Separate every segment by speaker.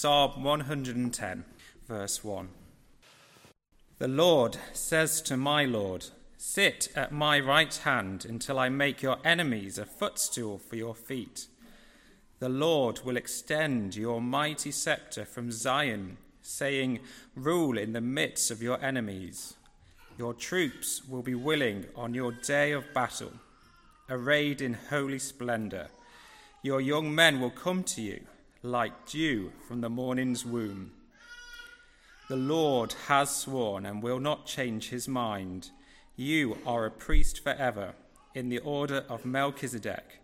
Speaker 1: Psalm 110, verse 1. The Lord says to my Lord, Sit at my right hand until I make your enemies a footstool for your feet. The Lord will extend your mighty scepter from Zion, saying, Rule in the midst of your enemies. Your troops will be willing on your day of battle, arrayed in holy splendor. Your young men will come to you like dew from the morning's womb. The Lord has sworn and will not change his mind. You are a priest forever in the order of Melchizedek.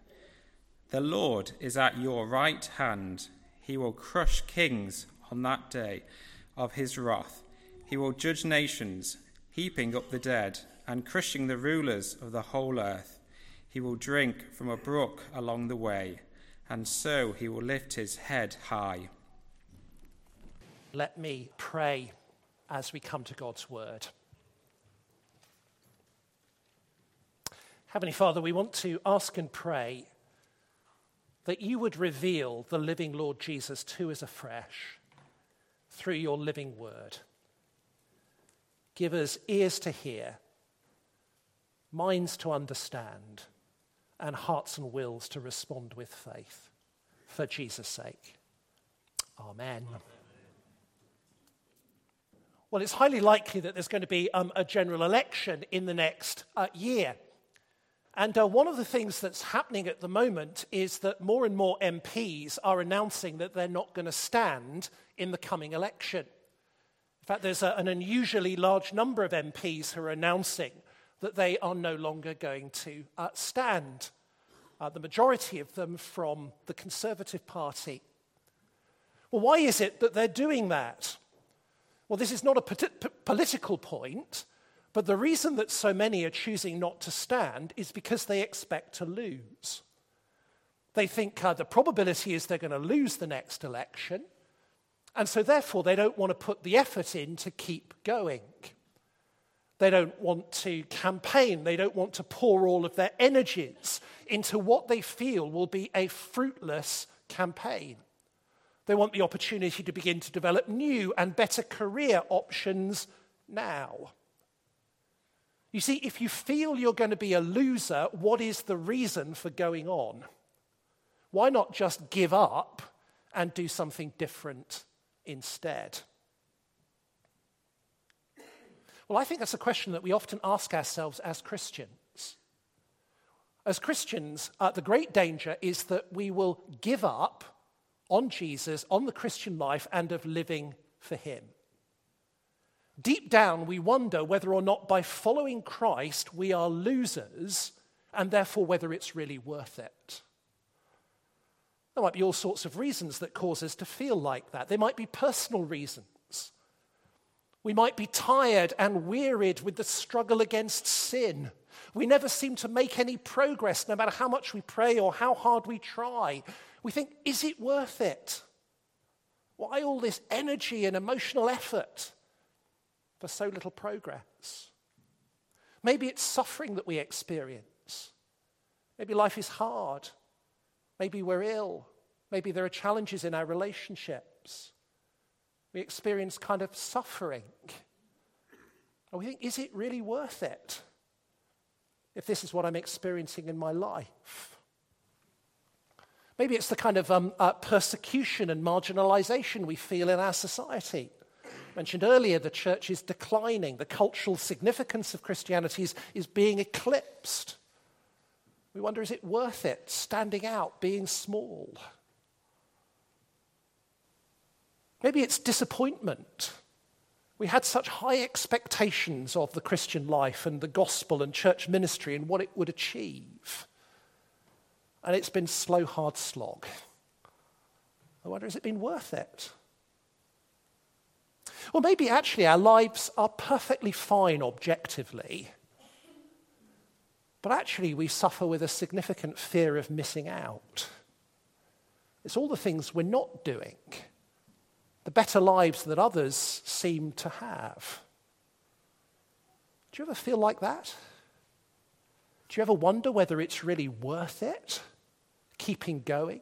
Speaker 1: The Lord is at your right hand. He will crush kings on that day of his wrath. He will judge nations, heaping up the dead and crushing the rulers of the whole earth. He will drink from a brook along the way and so he will lift his head high.
Speaker 2: Let me pray as we come to God's word. Heavenly Father, we want to ask and pray that you would reveal the living Lord Jesus to us afresh through your living word. Give us ears to hear, minds to understand and hearts and wills to respond with faith for Jesus' sake. Amen. Well, it's highly likely that there's going to be um, a general election in the next uh, year. And uh, one of the things that's happening at the moment is that more and more MPs are announcing that they're not going to stand in the coming election. In fact, there's a, an unusually large number of MPs who are announcing that they are no longer going to uh, stand. Uh, the majority of them from the Conservative Party. Well, why is it that they're doing that? Well, this is not a political point, but the reason that so many are choosing not to stand is because they expect to lose. They think uh, the probability is they're going to lose the next election, and so therefore they don't want to put the effort in to keep going. They don't want to campaign. They don't want to pour all of their energies into what they feel will be a fruitless campaign. They want the opportunity to begin to develop new and better career options now. You see, if you feel you're going to be a loser, what is the reason for going on? Why not just give up and do something different instead? Well, I think that's a question that we often ask ourselves as Christians. As Christians, uh, the great danger is that we will give up on Jesus, on the Christian life, and of living for Him. Deep down, we wonder whether or not by following Christ we are losers, and therefore whether it's really worth it. There might be all sorts of reasons that cause us to feel like that. There might be personal reasons. We might be tired and wearied with the struggle against sin. We never seem to make any progress, no matter how much we pray or how hard we try. We think, is it worth it? Why all this energy and emotional effort for so little progress? Maybe it's suffering that we experience. Maybe life is hard. Maybe we're ill. Maybe there are challenges in our relationships. We experience kind of suffering. And we think, is it really worth it if this is what I'm experiencing in my life? Maybe it's the kind of um, uh, persecution and marginalization we feel in our society. Mentioned earlier, the church is declining. The cultural significance of Christianity is, is being eclipsed. We wonder, is it worth it standing out, being small? Maybe it's disappointment. We had such high expectations of the Christian life and the gospel and church ministry and what it would achieve. And it's been slow, hard slog. I wonder, has it been worth it? Or maybe actually our lives are perfectly fine objectively, but actually we suffer with a significant fear of missing out. It's all the things we're not doing the better lives that others seem to have. Do you ever feel like that? Do you ever wonder whether it's really worth it, keeping going?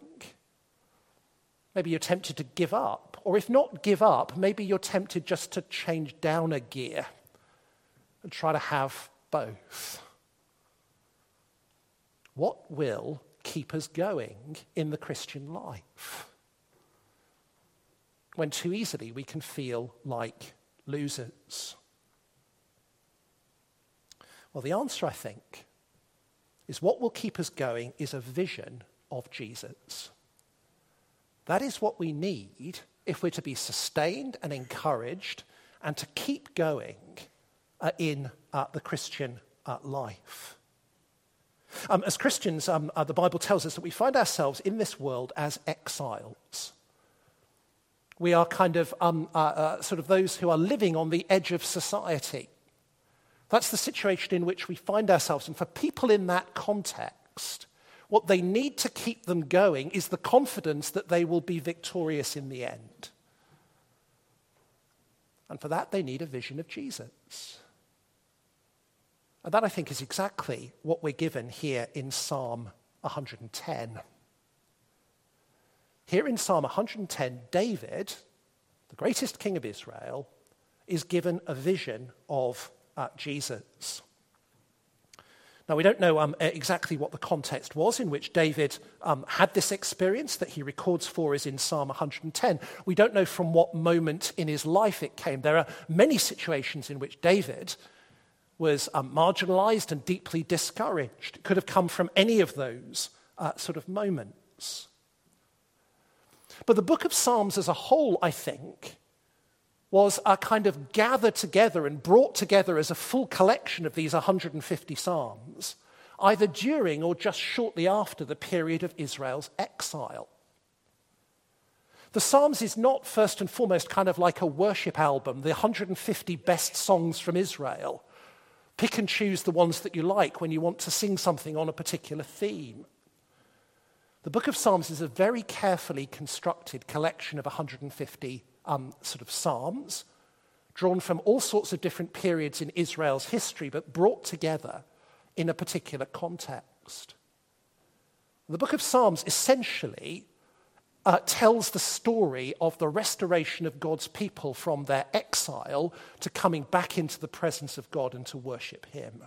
Speaker 2: Maybe you're tempted to give up or if not give up, maybe you're tempted just to change down a gear and try to have both. What will keep us going in the Christian life? When too easily we can feel like losers. Well, the answer, I think, is what will keep us going is a vision of Jesus. That is what we need if we're to be sustained and encouraged and to keep going uh, in uh, the Christian uh, life. Um, as Christians, um, uh, the Bible tells us that we find ourselves in this world as exiles. We are kind of um, uh, uh, sort of those who are living on the edge of society. That's the situation in which we find ourselves. And for people in that context, what they need to keep them going is the confidence that they will be victorious in the end. And for that, they need a vision of Jesus. And that, I think, is exactly what we're given here in Psalm 110. Here in Psalm 110, David, the greatest king of Israel, is given a vision of uh, Jesus. Now, we don't know um, exactly what the context was in which David um, had this experience that he records for us in Psalm 110. We don't know from what moment in his life it came. There are many situations in which David was um, marginalized and deeply discouraged. It could have come from any of those uh, sort of moments. But the book of Psalms as a whole, I think, was a kind of gathered together and brought together as a full collection of these 150 Psalms, either during or just shortly after the period of Israel's exile. The Psalms is not first and foremost kind of like a worship album, the 150 best songs from Israel. Pick and choose the ones that you like when you want to sing something on a particular theme. The book of Psalms is a very carefully constructed collection of 150 um, sort of psalms, drawn from all sorts of different periods in Israel's history, but brought together in a particular context. The book of Psalms essentially uh, tells the story of the restoration of God's people from their exile to coming back into the presence of God and to worship Him.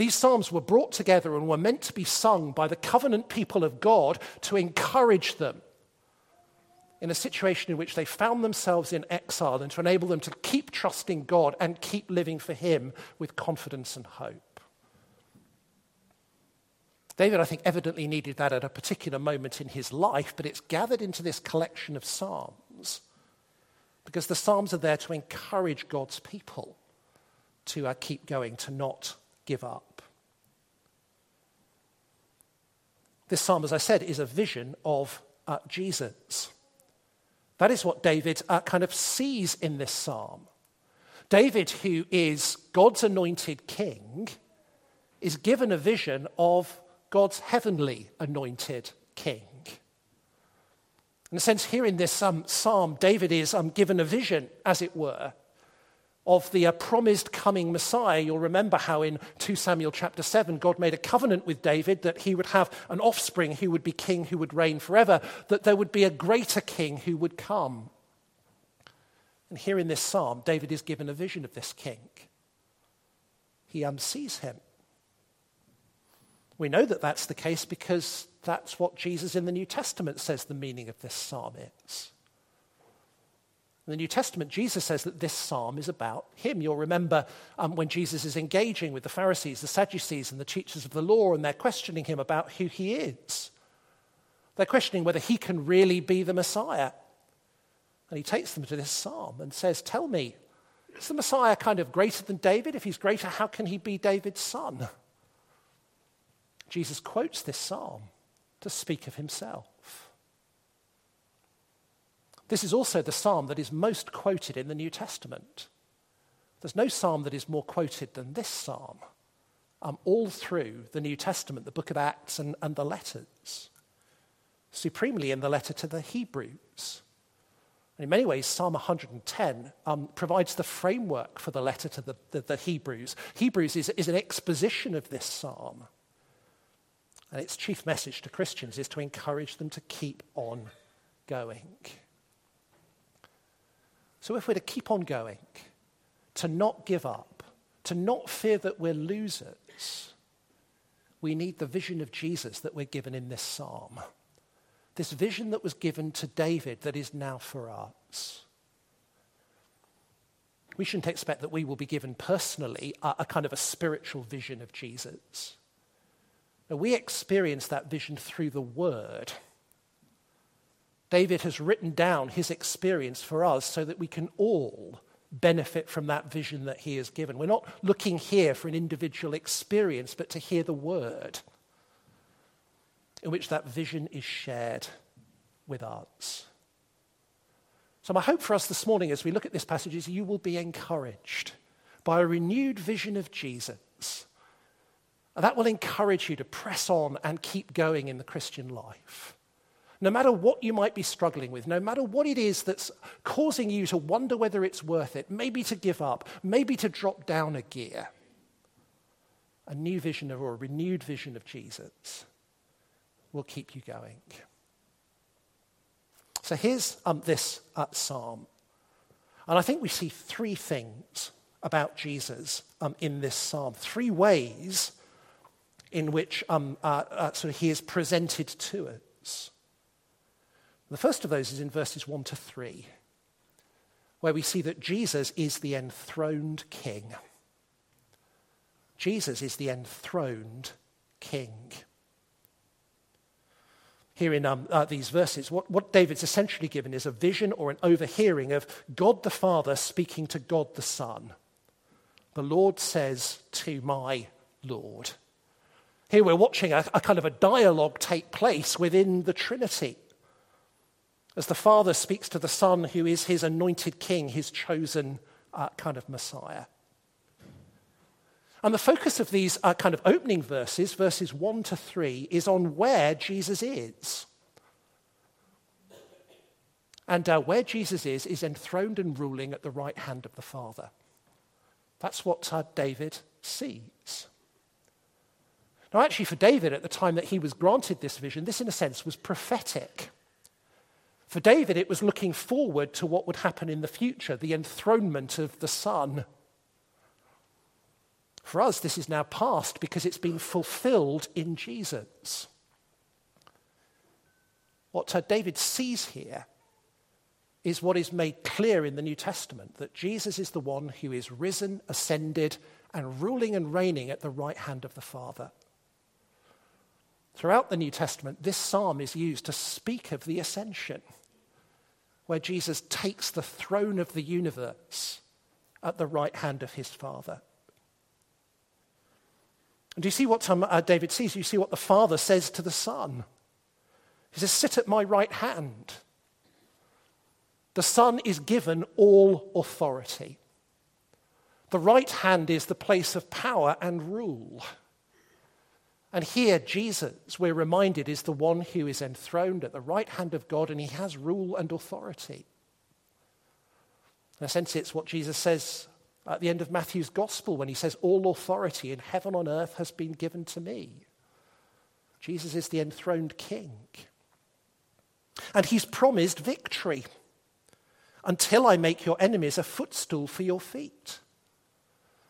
Speaker 2: These Psalms were brought together and were meant to be sung by the covenant people of God to encourage them in a situation in which they found themselves in exile and to enable them to keep trusting God and keep living for Him with confidence and hope. David, I think, evidently needed that at a particular moment in his life, but it's gathered into this collection of Psalms because the Psalms are there to encourage God's people to uh, keep going, to not give up. This psalm, as I said, is a vision of uh, Jesus. That is what David uh, kind of sees in this psalm. David, who is God's anointed king, is given a vision of God's heavenly anointed king. In a sense, here in this um, psalm, David is um, given a vision, as it were, of the uh, promised coming Messiah. You'll remember how in 2 Samuel chapter 7, God made a covenant with David that he would have an offspring who would be king, who would reign forever, that there would be a greater king who would come. And here in this psalm, David is given a vision of this king. He um, sees him. We know that that's the case because that's what Jesus in the New Testament says the meaning of this psalm is. In the New Testament, Jesus says that this psalm is about him. You'll remember um, when Jesus is engaging with the Pharisees, the Sadducees, and the teachers of the law, and they're questioning him about who he is. They're questioning whether he can really be the Messiah. And he takes them to this psalm and says, Tell me, is the Messiah kind of greater than David? If he's greater, how can he be David's son? Jesus quotes this psalm to speak of himself. This is also the psalm that is most quoted in the New Testament. There's no psalm that is more quoted than this psalm, um, all through the New Testament, the book of Acts and, and the letters, supremely in the letter to the Hebrews. And in many ways, Psalm 110 um, provides the framework for the letter to the, the, the Hebrews. Hebrews is, is an exposition of this psalm. And its chief message to Christians is to encourage them to keep on going. So, if we're to keep on going, to not give up, to not fear that we're losers, we need the vision of Jesus that we're given in this psalm. This vision that was given to David that is now for us. We shouldn't expect that we will be given personally a, a kind of a spiritual vision of Jesus. No, we experience that vision through the Word. David has written down his experience for us so that we can all benefit from that vision that he has given. We're not looking here for an individual experience, but to hear the word in which that vision is shared with us. So, my hope for us this morning as we look at this passage is you will be encouraged by a renewed vision of Jesus. And that will encourage you to press on and keep going in the Christian life no matter what you might be struggling with, no matter what it is that's causing you to wonder whether it's worth it, maybe to give up, maybe to drop down a gear, a new vision or a renewed vision of Jesus will keep you going. So here's um, this uh, psalm. And I think we see three things about Jesus um, in this psalm, three ways in which um, uh, uh, sort of he is presented to us. The first of those is in verses 1 to 3, where we see that Jesus is the enthroned king. Jesus is the enthroned king. Here in um, uh, these verses, what, what David's essentially given is a vision or an overhearing of God the Father speaking to God the Son. The Lord says to my Lord. Here we're watching a, a kind of a dialogue take place within the Trinity as the Father speaks to the Son, who is his anointed king, his chosen uh, kind of Messiah. And the focus of these uh, kind of opening verses, verses 1 to 3, is on where Jesus is. And uh, where Jesus is, is enthroned and ruling at the right hand of the Father. That's what uh, David sees. Now, actually, for David, at the time that he was granted this vision, this, in a sense, was prophetic. For David, it was looking forward to what would happen in the future, the enthronement of the Son. For us, this is now past because it's been fulfilled in Jesus. What David sees here is what is made clear in the New Testament that Jesus is the one who is risen, ascended, and ruling and reigning at the right hand of the Father. Throughout the New Testament, this psalm is used to speak of the ascension where Jesus takes the throne of the universe at the right hand of his Father. And do you see what uh, David sees? You see what the Father says to the Son. He says, Sit at my right hand. The Son is given all authority. The right hand is the place of power and rule. And here, Jesus, we're reminded, is the one who is enthroned at the right hand of God and he has rule and authority. In a sense, it's what Jesus says at the end of Matthew's gospel when he says, All authority in heaven on earth has been given to me. Jesus is the enthroned king. And he's promised victory until I make your enemies a footstool for your feet.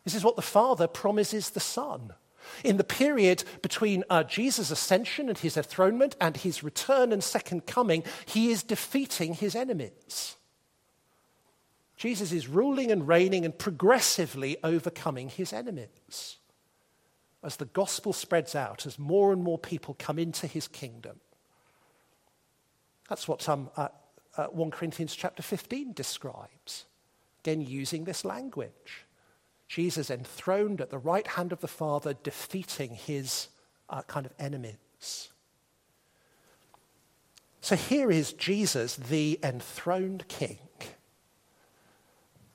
Speaker 2: This is what the Father promises the Son. In the period between uh, Jesus' ascension and his enthronement and his return and second coming, he is defeating his enemies. Jesus is ruling and reigning and progressively overcoming his enemies. As the gospel spreads out, as more and more people come into his kingdom. That's what um, uh, uh, 1 Corinthians chapter 15 describes. Again, using this language. Jesus enthroned at the right hand of the Father, defeating his uh, kind of enemies. So here is Jesus, the enthroned king,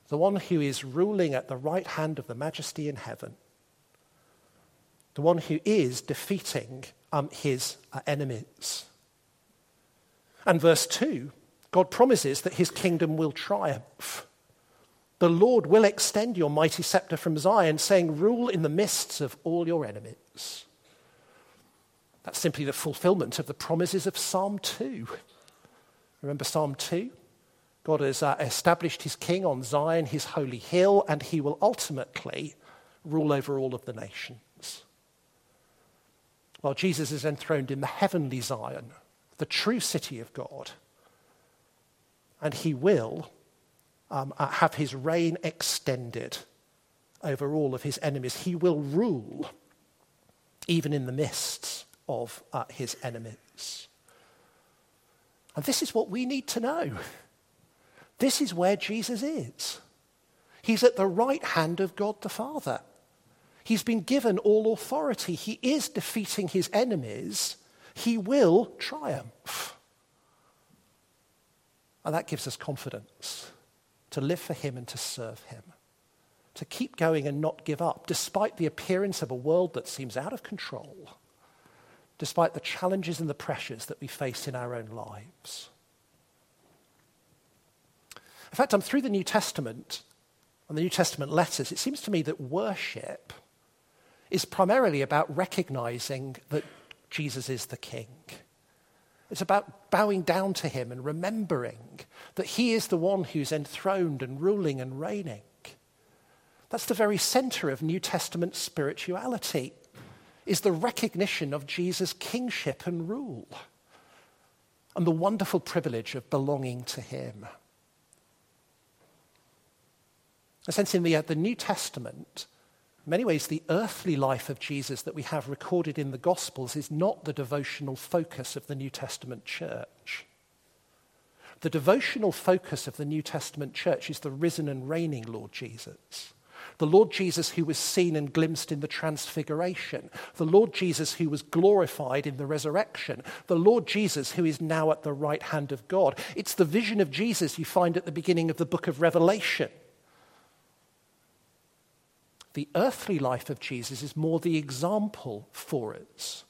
Speaker 2: the one who is ruling at the right hand of the majesty in heaven, the one who is defeating um, his uh, enemies. And verse 2, God promises that his kingdom will triumph. The Lord will extend your mighty scepter from Zion, saying, Rule in the midst of all your enemies. That's simply the fulfillment of the promises of Psalm 2. Remember Psalm 2? God has uh, established his king on Zion, his holy hill, and he will ultimately rule over all of the nations. While Jesus is enthroned in the heavenly Zion, the true city of God, and he will um, uh, have his reign extended over all of his enemies. He will rule even in the midst of uh, his enemies. And this is what we need to know. This is where Jesus is. He's at the right hand of God the Father. He's been given all authority. He is defeating his enemies. He will triumph. And that gives us confidence to live for him and to serve him, to keep going and not give up, despite the appearance of a world that seems out of control, despite the challenges and the pressures that we face in our own lives. In fact, I'm through the New Testament and the New Testament letters. It seems to me that worship is primarily about recognizing that Jesus is the King. It's about bowing down to him and remembering that he is the one who's enthroned and ruling and reigning. That's the very center of New Testament spirituality, is the recognition of Jesus' kingship and rule and the wonderful privilege of belonging to him. In a sense, in the, uh, the New Testament, in many ways, the earthly life of Jesus that we have recorded in the Gospels is not the devotional focus of the New Testament church. The devotional focus of the New Testament church is the risen and reigning Lord Jesus. The Lord Jesus who was seen and glimpsed in the transfiguration. The Lord Jesus who was glorified in the resurrection. The Lord Jesus who is now at the right hand of God. It's the vision of Jesus you find at the beginning of the book of Revelation the earthly life of Jesus is more the example for us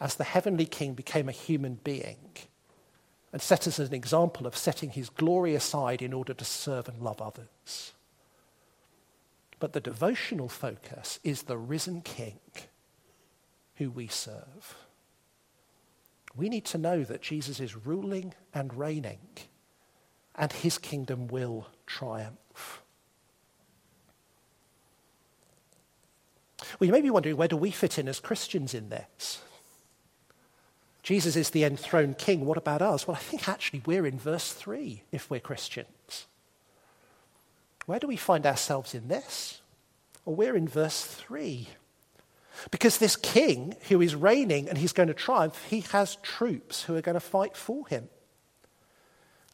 Speaker 2: as the heavenly king became a human being and set us an example of setting his glory aside in order to serve and love others. But the devotional focus is the risen king who we serve. We need to know that Jesus is ruling and reigning, and his kingdom will triumph. Well, you may be wondering, where do we fit in as Christians in this? Jesus is the enthroned king. What about us? Well, I think actually we're in verse 3 if we're Christians. Where do we find ourselves in this? Well, we're in verse 3. Because this king who is reigning and he's going to triumph, he has troops who are going to fight for him.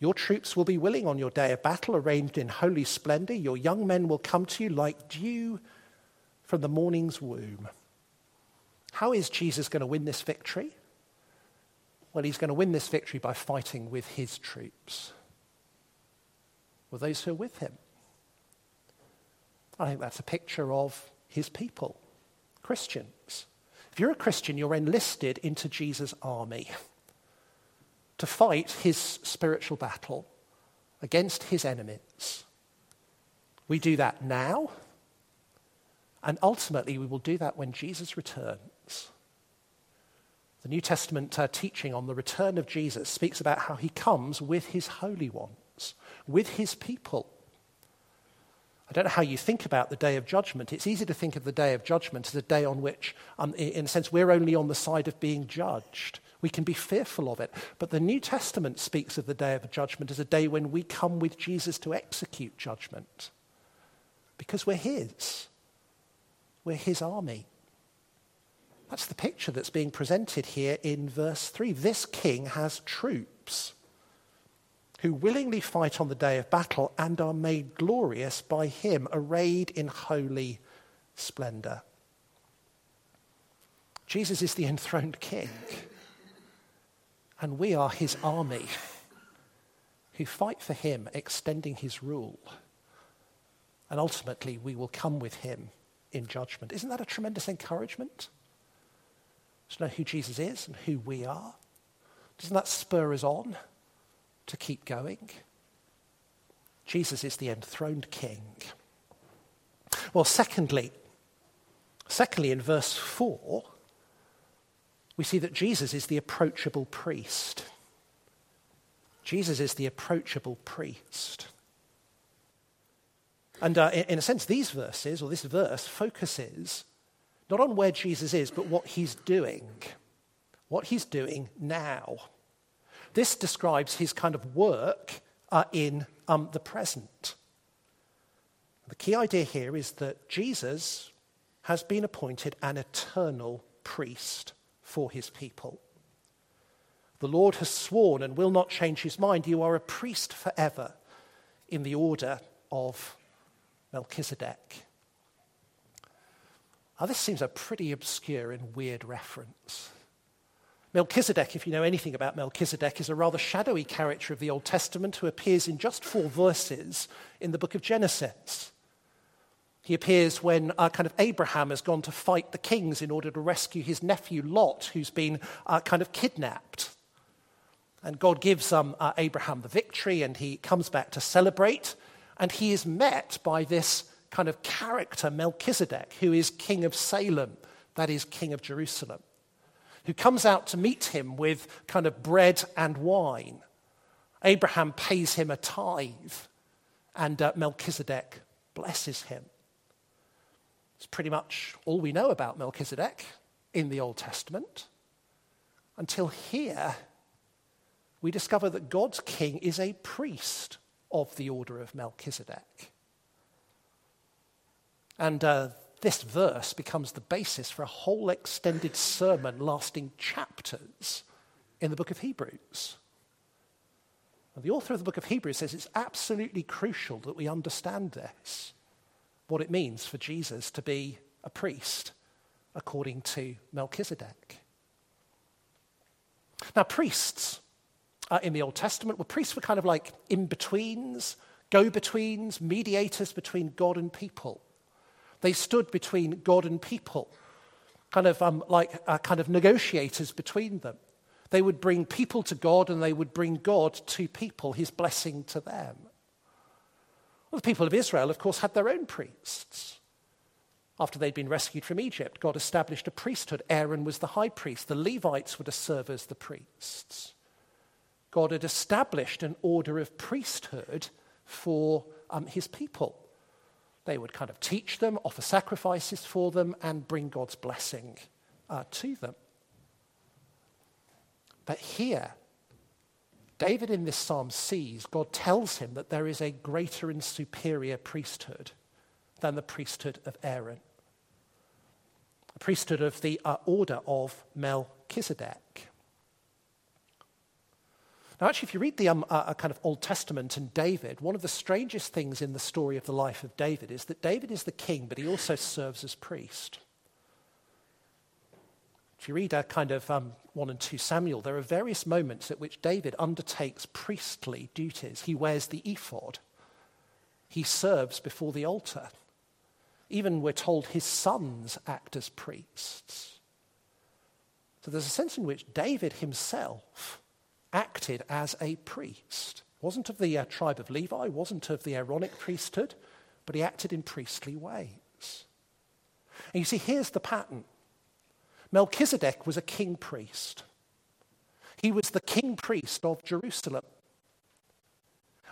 Speaker 2: Your troops will be willing on your day of battle, arranged in holy splendor. Your young men will come to you like dew from the morning's womb. How is Jesus going to win this victory? Well, he's going to win this victory by fighting with his troops, with those who are with him. I think that's a picture of his people, Christians. If you're a Christian, you're enlisted into Jesus' army to fight his spiritual battle against his enemies. We do that now and ultimately, we will do that when Jesus returns. The New Testament uh, teaching on the return of Jesus speaks about how he comes with his holy ones, with his people. I don't know how you think about the day of judgment. It's easy to think of the day of judgment as a day on which, um, in a sense, we're only on the side of being judged. We can be fearful of it. But the New Testament speaks of the day of judgment as a day when we come with Jesus to execute judgment because we're his. We're his army. That's the picture that's being presented here in verse 3. This king has troops who willingly fight on the day of battle and are made glorious by him, arrayed in holy splendor. Jesus is the enthroned king, and we are his army who fight for him, extending his rule. And ultimately, we will come with him in judgment. Isn't that a tremendous encouragement? To know who Jesus is and who we are? Doesn't that spur us on to keep going? Jesus is the enthroned king. Well, secondly, secondly, in verse 4, we see that Jesus is the approachable priest. Jesus is the approachable priest. And uh, in, in a sense, these verses, or this verse, focuses not on where Jesus is, but what he's doing. What he's doing now. This describes his kind of work uh, in um, the present. The key idea here is that Jesus has been appointed an eternal priest for his people. The Lord has sworn and will not change his mind. You are a priest forever in the order of Melchizedek. Now, this seems a pretty obscure and weird reference. Melchizedek, if you know anything about Melchizedek, is a rather shadowy character of the Old Testament who appears in just four verses in the book of Genesis. He appears when uh, kind of Abraham has gone to fight the kings in order to rescue his nephew Lot, who's been uh, kind of kidnapped. And God gives um, uh, Abraham the victory, and he comes back to celebrate. And he is met by this kind of character, Melchizedek, who is king of Salem, that is, king of Jerusalem, who comes out to meet him with kind of bread and wine. Abraham pays him a tithe, and uh, Melchizedek blesses him. It's pretty much all we know about Melchizedek in the Old Testament until here we discover that God's king is a priest of the order of Melchizedek. And uh, this verse becomes the basis for a whole extended sermon lasting chapters in the book of Hebrews. And the author of the book of Hebrews says it's absolutely crucial that we understand this, what it means for Jesus to be a priest according to Melchizedek. Now, priests uh, in the Old Testament were priests were kind of like in betweens, go betweens, mediators between God and people. They stood between God and people, kind of um, like uh, kind of negotiators between them. They would bring people to God and they would bring God to people, his blessing to them. Well, the people of Israel, of course, had their own priests. After they'd been rescued from Egypt, God established a priesthood. Aaron was the high priest. The Levites were to serve as the priests. God had established an order of priesthood for um, his people. They would kind of teach them, offer sacrifices for them, and bring God's blessing uh, to them. But here, David in this psalm sees God tells him that there is a greater and superior priesthood than the priesthood of Aaron, a priesthood of the uh, order of Melchizedek. Now, actually, if you read the um, uh, kind of Old Testament and David, one of the strangest things in the story of the life of David is that David is the king, but he also serves as priest. If you read a kind of um, 1 and 2 Samuel, there are various moments at which David undertakes priestly duties. He wears the ephod, he serves before the altar. Even we're told his sons act as priests. So there's a sense in which David himself acted as a priest. Wasn't of the uh, tribe of Levi, wasn't of the Aaronic priesthood, but he acted in priestly ways. And you see, here's the pattern Melchizedek was a king priest, he was the king priest of Jerusalem.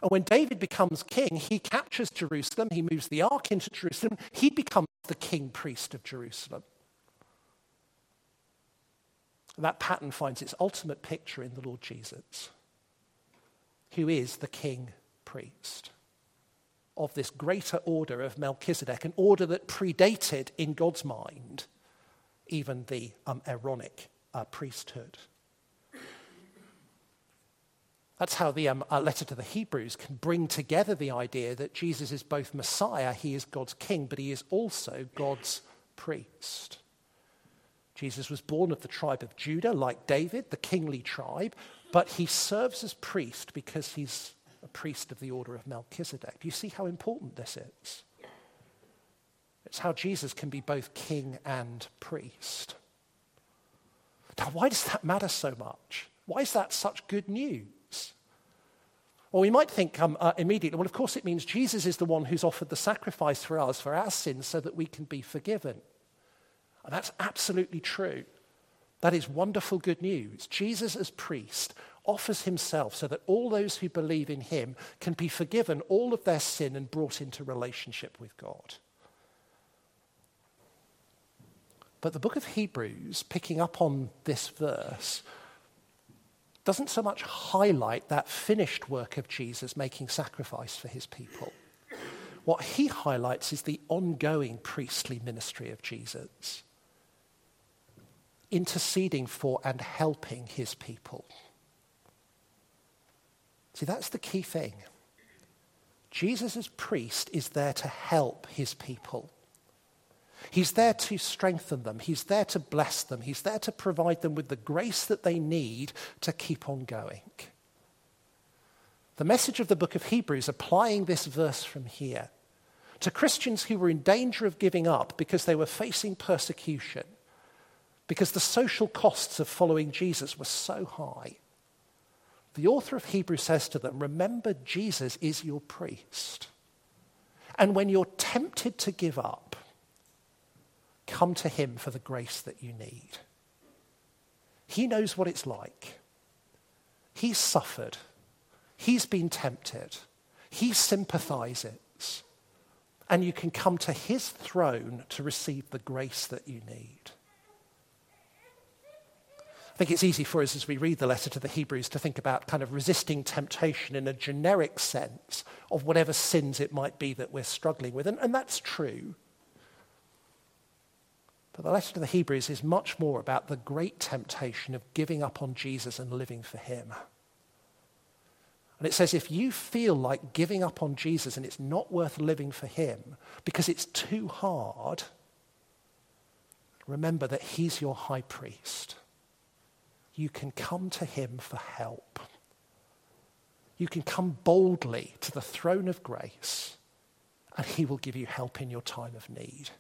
Speaker 2: And when David becomes king, he captures Jerusalem, he moves the ark into Jerusalem, he becomes the king priest of Jerusalem. And that pattern finds its ultimate picture in the Lord Jesus, who is the king priest of this greater order of Melchizedek, an order that predated in God's mind even the um, Aaronic uh, priesthood. That's how the um, uh, letter to the Hebrews can bring together the idea that Jesus is both Messiah, he is God's king, but he is also God's priest. Jesus was born of the tribe of Judah, like David, the kingly tribe, but he serves as priest because he's a priest of the order of Melchizedek. Do you see how important this is? It's how Jesus can be both king and priest. Now, why does that matter so much? Why is that such good news? Well, we might think um, uh, immediately, well, of course, it means Jesus is the one who's offered the sacrifice for us, for our sins, so that we can be forgiven. And that's absolutely true. That is wonderful good news. Jesus, as priest, offers himself so that all those who believe in him can be forgiven all of their sin and brought into relationship with God. But the book of Hebrews, picking up on this verse, doesn't so much highlight that finished work of Jesus making sacrifice for his people. What he highlights is the ongoing priestly ministry of Jesus, interceding for and helping his people. See, that's the key thing. Jesus as priest is there to help his people. He's there to strengthen them. He's there to bless them. He's there to provide them with the grace that they need to keep on going. The message of the book of Hebrews, applying this verse from here to Christians who were in danger of giving up because they were facing persecution, because the social costs of following Jesus were so high. The author of Hebrews says to them, Remember, Jesus is your priest. And when you're tempted to give up, Come to him for the grace that you need. He knows what it's like. He's suffered. He's been tempted. He sympathizes. And you can come to his throne to receive the grace that you need. I think it's easy for us as we read the letter to the Hebrews to think about kind of resisting temptation in a generic sense of whatever sins it might be that we're struggling with. And, and that's true. But the letter to the Hebrews is much more about the great temptation of giving up on Jesus and living for him. And it says if you feel like giving up on Jesus and it's not worth living for him because it's too hard, remember that he's your high priest. You can come to him for help. You can come boldly to the throne of grace and he will give you help in your time of need.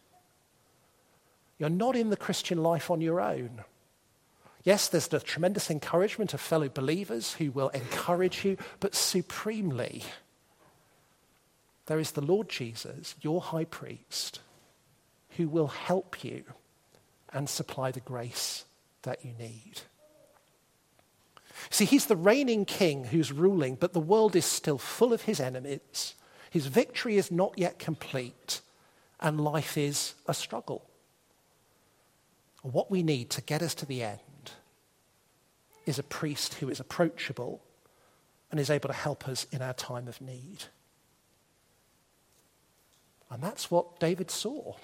Speaker 2: You're not in the Christian life on your own. Yes, there's the tremendous encouragement of fellow believers who will encourage you, but supremely, there is the Lord Jesus, your high priest, who will help you and supply the grace that you need. See, he's the reigning king who's ruling, but the world is still full of his enemies. His victory is not yet complete, and life is a struggle what we need to get us to the end is a priest who is approachable and is able to help us in our time of need. And that's what David saw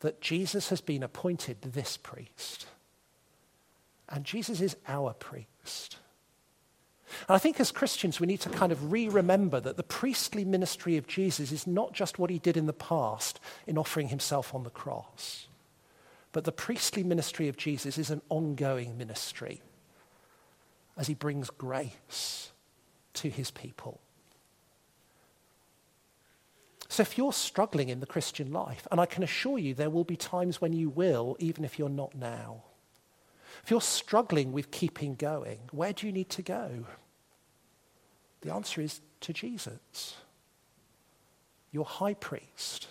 Speaker 2: that Jesus has been appointed this priest. And Jesus is our priest. And I think as Christians, we need to kind of re remember that the priestly ministry of Jesus is not just what he did in the past in offering himself on the cross. But the priestly ministry of Jesus is an ongoing ministry as he brings grace to his people. So if you're struggling in the Christian life, and I can assure you there will be times when you will, even if you're not now. If you're struggling with keeping going, where do you need to go? The answer is to Jesus, your high priest,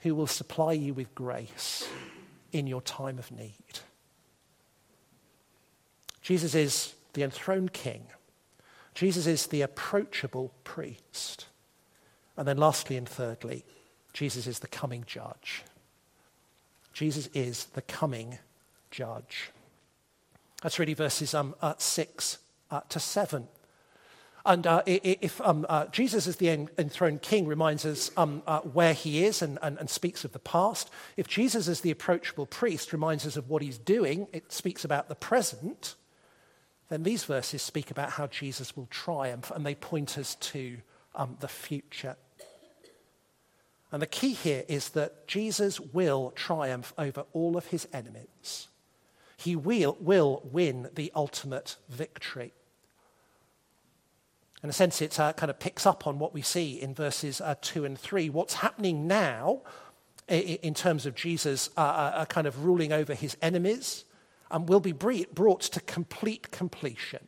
Speaker 2: who will supply you with grace in your time of need. Jesus is the enthroned king. Jesus is the approachable priest. And then lastly and thirdly, Jesus is the coming judge. Jesus is the coming judge. That's really verses um, uh, 6 uh, to 7. And uh, if um, uh, Jesus as the enthroned king reminds us um, uh, where he is and, and, and, speaks of the past, if Jesus as the approachable priest reminds us of what he's doing, it speaks about the present, then these verses speak about how Jesus will triumph and they point us to um, the future. And the key here is that Jesus will triumph over all of his enemies. He will, will win the ultimate victory. In a sense, it uh, kind of picks up on what we see in verses uh, 2 and 3. What's happening now in terms of Jesus uh, uh, uh, kind of ruling over his enemies um, will be brought to complete completion,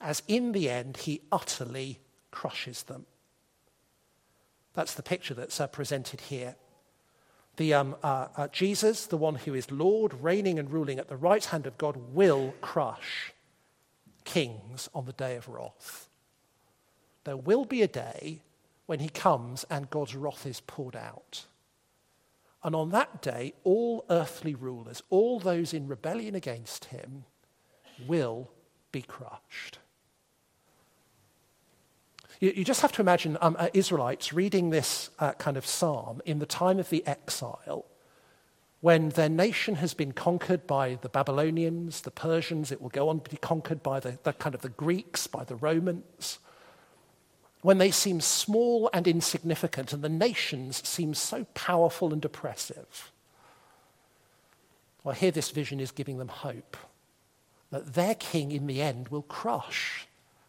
Speaker 2: as in the end he utterly crushes them. That's the picture that's uh, presented here. The, um, Jesus, the one who is Lord, reigning and ruling at the right hand of God, will crush kings on the day of wrath. There will be a day when he comes and God's wrath is poured out. And on that day, all earthly rulers, all those in rebellion against him, will be crushed. You, you just have to imagine um, uh, Israelites reading this uh, kind of psalm in the time of the exile when their nation has been conquered by the Babylonians, the Persians, it will go on to be conquered by the, the kind of the Greeks, by the Romans when they seem small and insignificant and the nations seem so powerful and oppressive. Well, here this vision is giving them hope that their king in the end will crush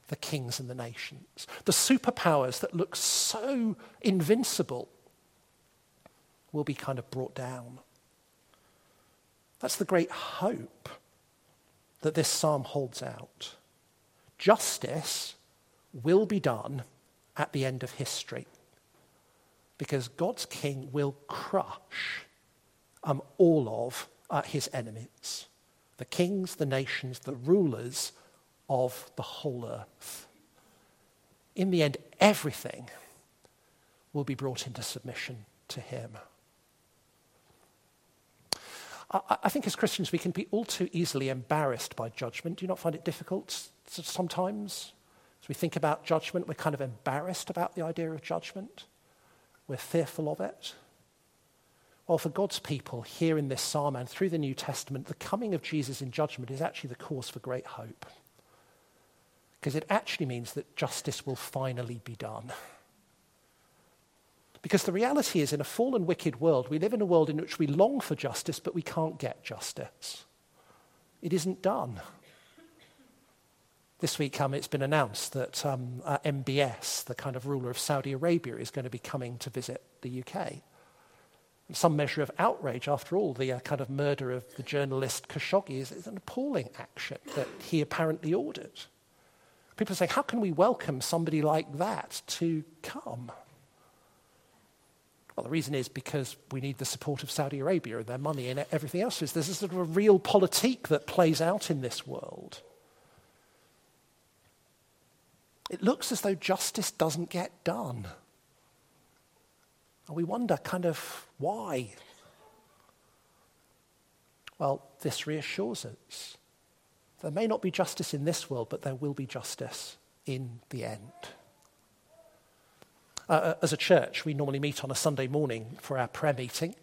Speaker 2: the kings and the nations. The superpowers that look so invincible will be kind of brought down. That's the great hope that this psalm holds out. Justice will be done at the end of history. Because God's king will crush um, all of uh, his enemies the kings, the nations, the rulers of the whole earth. In the end, everything will be brought into submission to him. I, I think as Christians, we can be all too easily embarrassed by judgment. Do you not find it difficult sometimes? As we think about judgment, we're kind of embarrassed about the idea of judgment. We're fearful of it. Well, for God's people here in this psalm and through the New Testament, the coming of Jesus in judgment is actually the cause for great hope. Because it actually means that justice will finally be done. Because the reality is, in a fallen, wicked world, we live in a world in which we long for justice, but we can't get justice. It isn't done. This week, um, it's been announced that um, uh, MBS, the kind of ruler of Saudi Arabia, is going to be coming to visit the UK. Some measure of outrage, after all, the uh, kind of murder of the journalist Khashoggi is, is an appalling action that he apparently ordered. People say, how can we welcome somebody like that to come? Well, the reason is because we need the support of Saudi Arabia and their money and everything else. There's a sort of a realpolitik that plays out in this world. it looks as though justice doesn't get done. And we wonder kind of why. Well, this reassures us. There may not be justice in this world, but there will be justice in the end. Uh, uh as a church, we normally meet on a Sunday morning for our prayer meeting,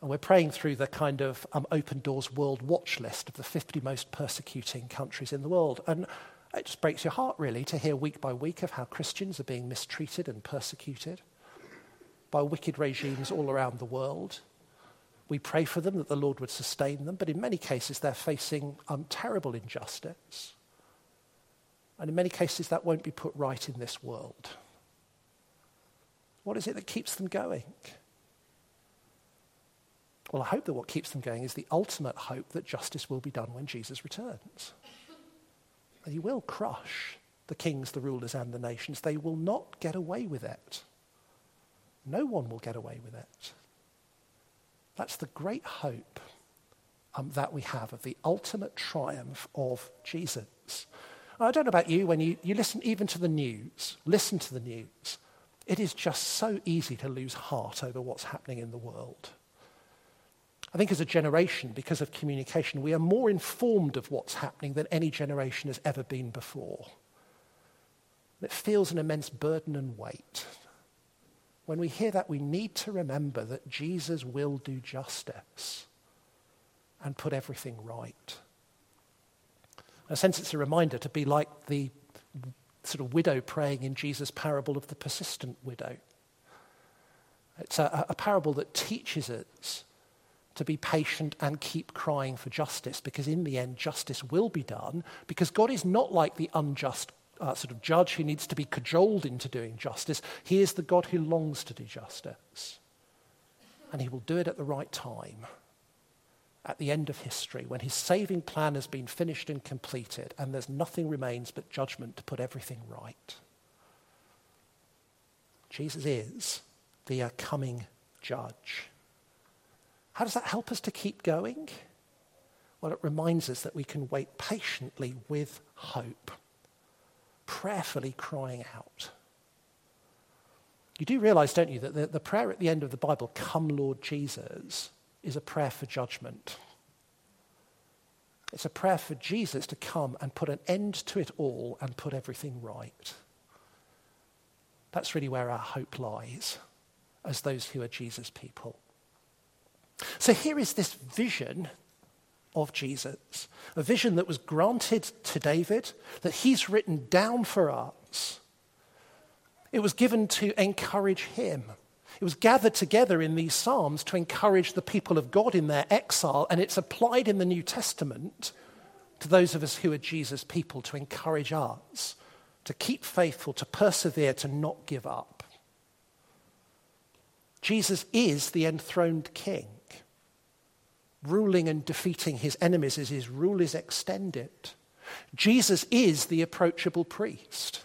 Speaker 2: and we're praying through the kind of um, Open Doors World Watch list of the 50 most persecuting countries in the world. And it just breaks your heart, really, to hear week by week of how Christians are being mistreated and persecuted by wicked regimes all around the world. We pray for them that the Lord would sustain them, but in many cases they're facing um, terrible injustice. And in many cases that won't be put right in this world. What is it that keeps them going? Well, I hope that what keeps them going is the ultimate hope that justice will be done when Jesus returns. And he will crush the kings, the rulers, and the nations. They will not get away with it. No one will get away with it. That's the great hope um, that we have of the ultimate triumph of Jesus. I don't know about you, when you, you listen even to the news, listen to the news, it is just so easy to lose heart over what's happening in the world. I think as a generation, because of communication, we are more informed of what's happening than any generation has ever been before. It feels an immense burden and weight. When we hear that, we need to remember that Jesus will do justice and put everything right. In a sense, it's a reminder to be like the sort of widow praying in Jesus' parable of the persistent widow. It's a, a parable that teaches us to be patient and keep crying for justice because in the end justice will be done because God is not like the unjust uh, sort of judge who needs to be cajoled into doing justice. He is the God who longs to do justice. And he will do it at the right time, at the end of history, when his saving plan has been finished and completed, and there's nothing remains but judgment to put everything right. Jesus is the uh, coming judge. How does that help us to keep going? Well, it reminds us that we can wait patiently with hope, prayerfully crying out. You do realize, don't you, that the, the prayer at the end of the Bible, Come Lord Jesus, is a prayer for judgment. It's a prayer for Jesus to come and put an end to it all and put everything right. That's really where our hope lies as those who are Jesus' people. So here is this vision of Jesus, a vision that was granted to David, that he's written down for us. It was given to encourage him. It was gathered together in these Psalms to encourage the people of God in their exile, and it's applied in the New Testament to those of us who are Jesus' people to encourage us to keep faithful, to persevere, to not give up. Jesus is the enthroned king, ruling and defeating his enemies as his rule is extended. Jesus is the approachable priest.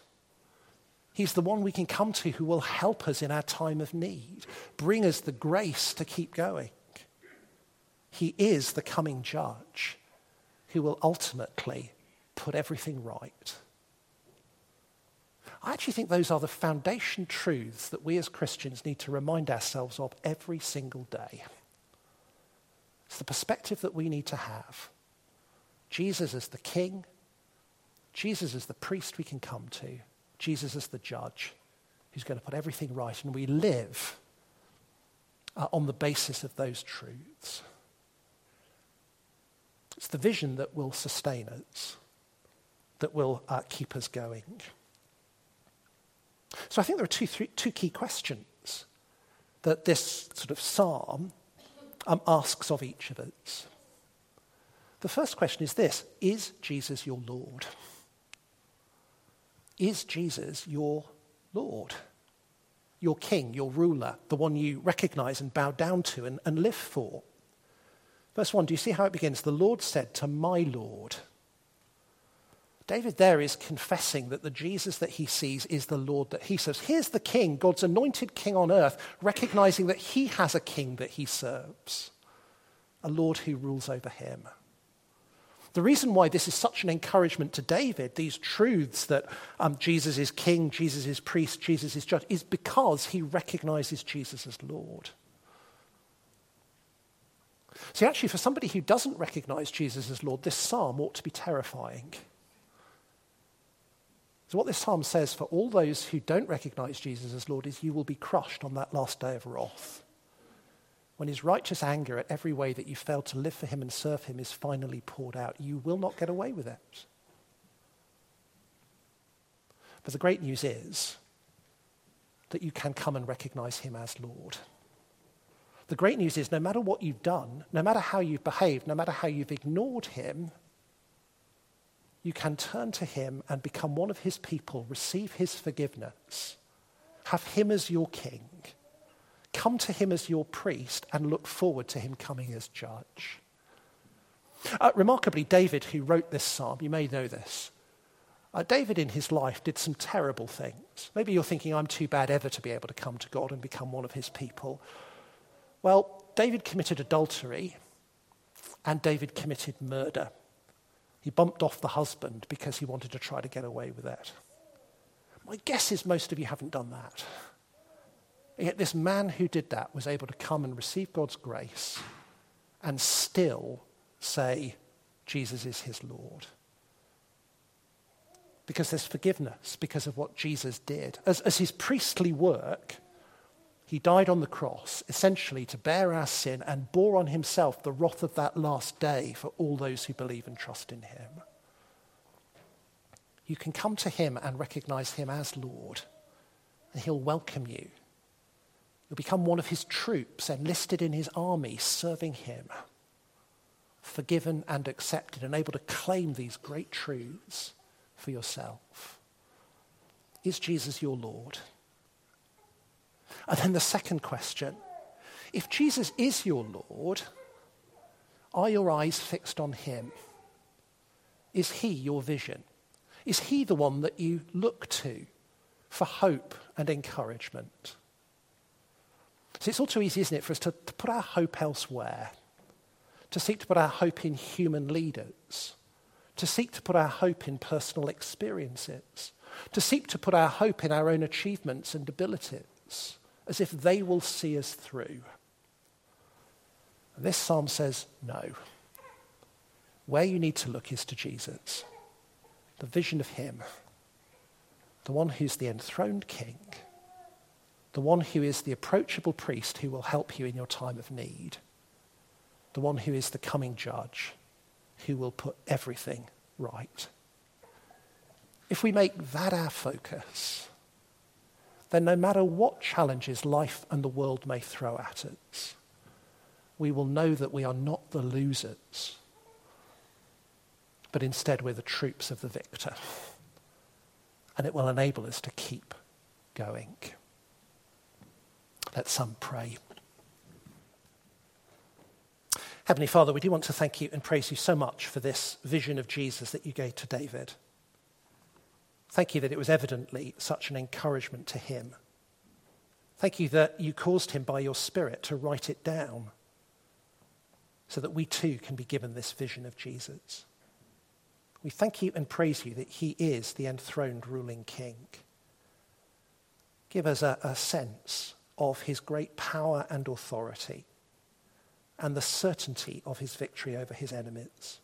Speaker 2: He's the one we can come to who will help us in our time of need, bring us the grace to keep going. He is the coming judge who will ultimately put everything right. I actually think those are the foundation truths that we as Christians need to remind ourselves of every single day. It's the perspective that we need to have. Jesus is the king, Jesus is the priest we can come to, Jesus is the judge who's going to put everything right, and we live uh, on the basis of those truths. It's the vision that will sustain us, that will uh, keep us going. So I think there are two, three, two key questions that this sort of psalm um, asks of each of us. The first question is this Is Jesus your Lord? Is Jesus your Lord? Your king, your ruler, the one you recognize and bow down to and, and live for? Verse 1, do you see how it begins? The Lord said to my Lord, David there is confessing that the Jesus that he sees is the Lord that he serves. Here's the king, God's anointed king on earth, recognizing that he has a king that he serves, a Lord who rules over him. The reason why this is such an encouragement to David, these truths that um, Jesus is king, Jesus is priest, Jesus is judge, is because he recognizes Jesus as Lord. See, actually, for somebody who doesn't recognize Jesus as Lord, this psalm ought to be terrifying. So, what this psalm says for all those who don't recognize Jesus as Lord is you will be crushed on that last day of wrath. When his righteous anger at every way that you failed to live for him and serve him is finally poured out, you will not get away with it. But the great news is that you can come and recognize him as Lord. The great news is no matter what you've done, no matter how you've behaved, no matter how you've ignored him, you can turn to him and become one of his people, receive his forgiveness, have him as your king, come to him as your priest, and look forward to him coming as judge. Uh, remarkably, David, who wrote this psalm, you may know this, uh, David in his life did some terrible things. Maybe you're thinking, I'm too bad ever to be able to come to God and become one of his people. Well, David committed adultery and David committed murder. He bumped off the husband because he wanted to try to get away with that. My guess is most of you haven't done that. Yet this man who did that was able to come and receive God's grace and still say, Jesus is his Lord. Because there's forgiveness because of what Jesus did. As, as his priestly work, he died on the cross, essentially to bear our sin and bore on himself the wrath of that last day for all those who believe and trust in him. You can come to him and recognize him as Lord, and he'll welcome you. You'll become one of his troops, enlisted in his army, serving him, forgiven and accepted, and able to claim these great truths for yourself. Is Jesus your Lord? And then the second question if Jesus is your Lord, are your eyes fixed on him? Is he your vision? Is he the one that you look to for hope and encouragement? So it's all too easy, isn't it, for us to, to put our hope elsewhere, to seek to put our hope in human leaders, to seek to put our hope in personal experiences, to seek to put our hope in our own achievements and abilities, as if they will see us through. And this psalm says no. Where you need to look is to Jesus, the vision of Him, the one who's the enthroned King, the one who is the approachable priest who will help you in your time of need, the one who is the coming judge who will put everything right. If we make that our focus, then no matter what challenges life and the world may throw at us, we will know that we are not the losers, but instead we're the troops of the victor. And it will enable us to keep going. Let some pray. Heavenly Father, we do want to thank you and praise you so much for this vision of Jesus that you gave to David. Thank you that it was evidently such an encouragement to him. Thank you that you caused him by your Spirit to write it down so that we too can be given this vision of Jesus. We thank you and praise you that he is the enthroned ruling king. Give us a, a sense of his great power and authority and the certainty of his victory over his enemies.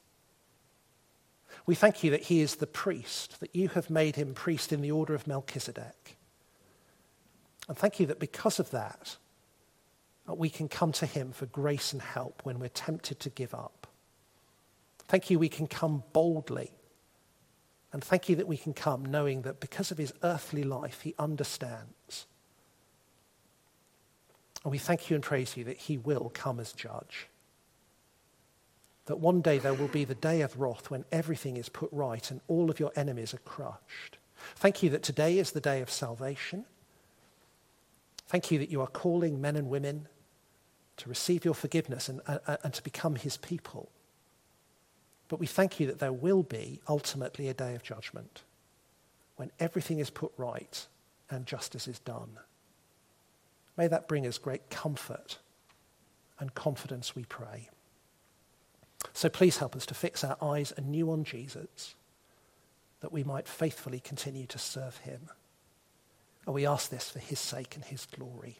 Speaker 2: We thank you that he is the priest, that you have made him priest in the order of Melchizedek. And thank you that because of that, uh, we can come to him for grace and help when we're tempted to give up. Thank you we can come boldly. And thank you that we can come knowing that because of his earthly life, he understands and we thank you and praise you that he will come as judge. That one day there will be the day of wrath when everything is put right and all of your enemies are crushed. Thank you that today is the day of salvation. Thank you that you are calling men and women to receive your forgiveness and, uh, and to become his people. But we thank you that there will be ultimately a day of judgment when everything is put right and justice is done. May that bring us great comfort and confidence, we pray. So please help us to fix our eyes anew on Jesus, that we might faithfully continue to serve him. And we ask this for his sake and his glory.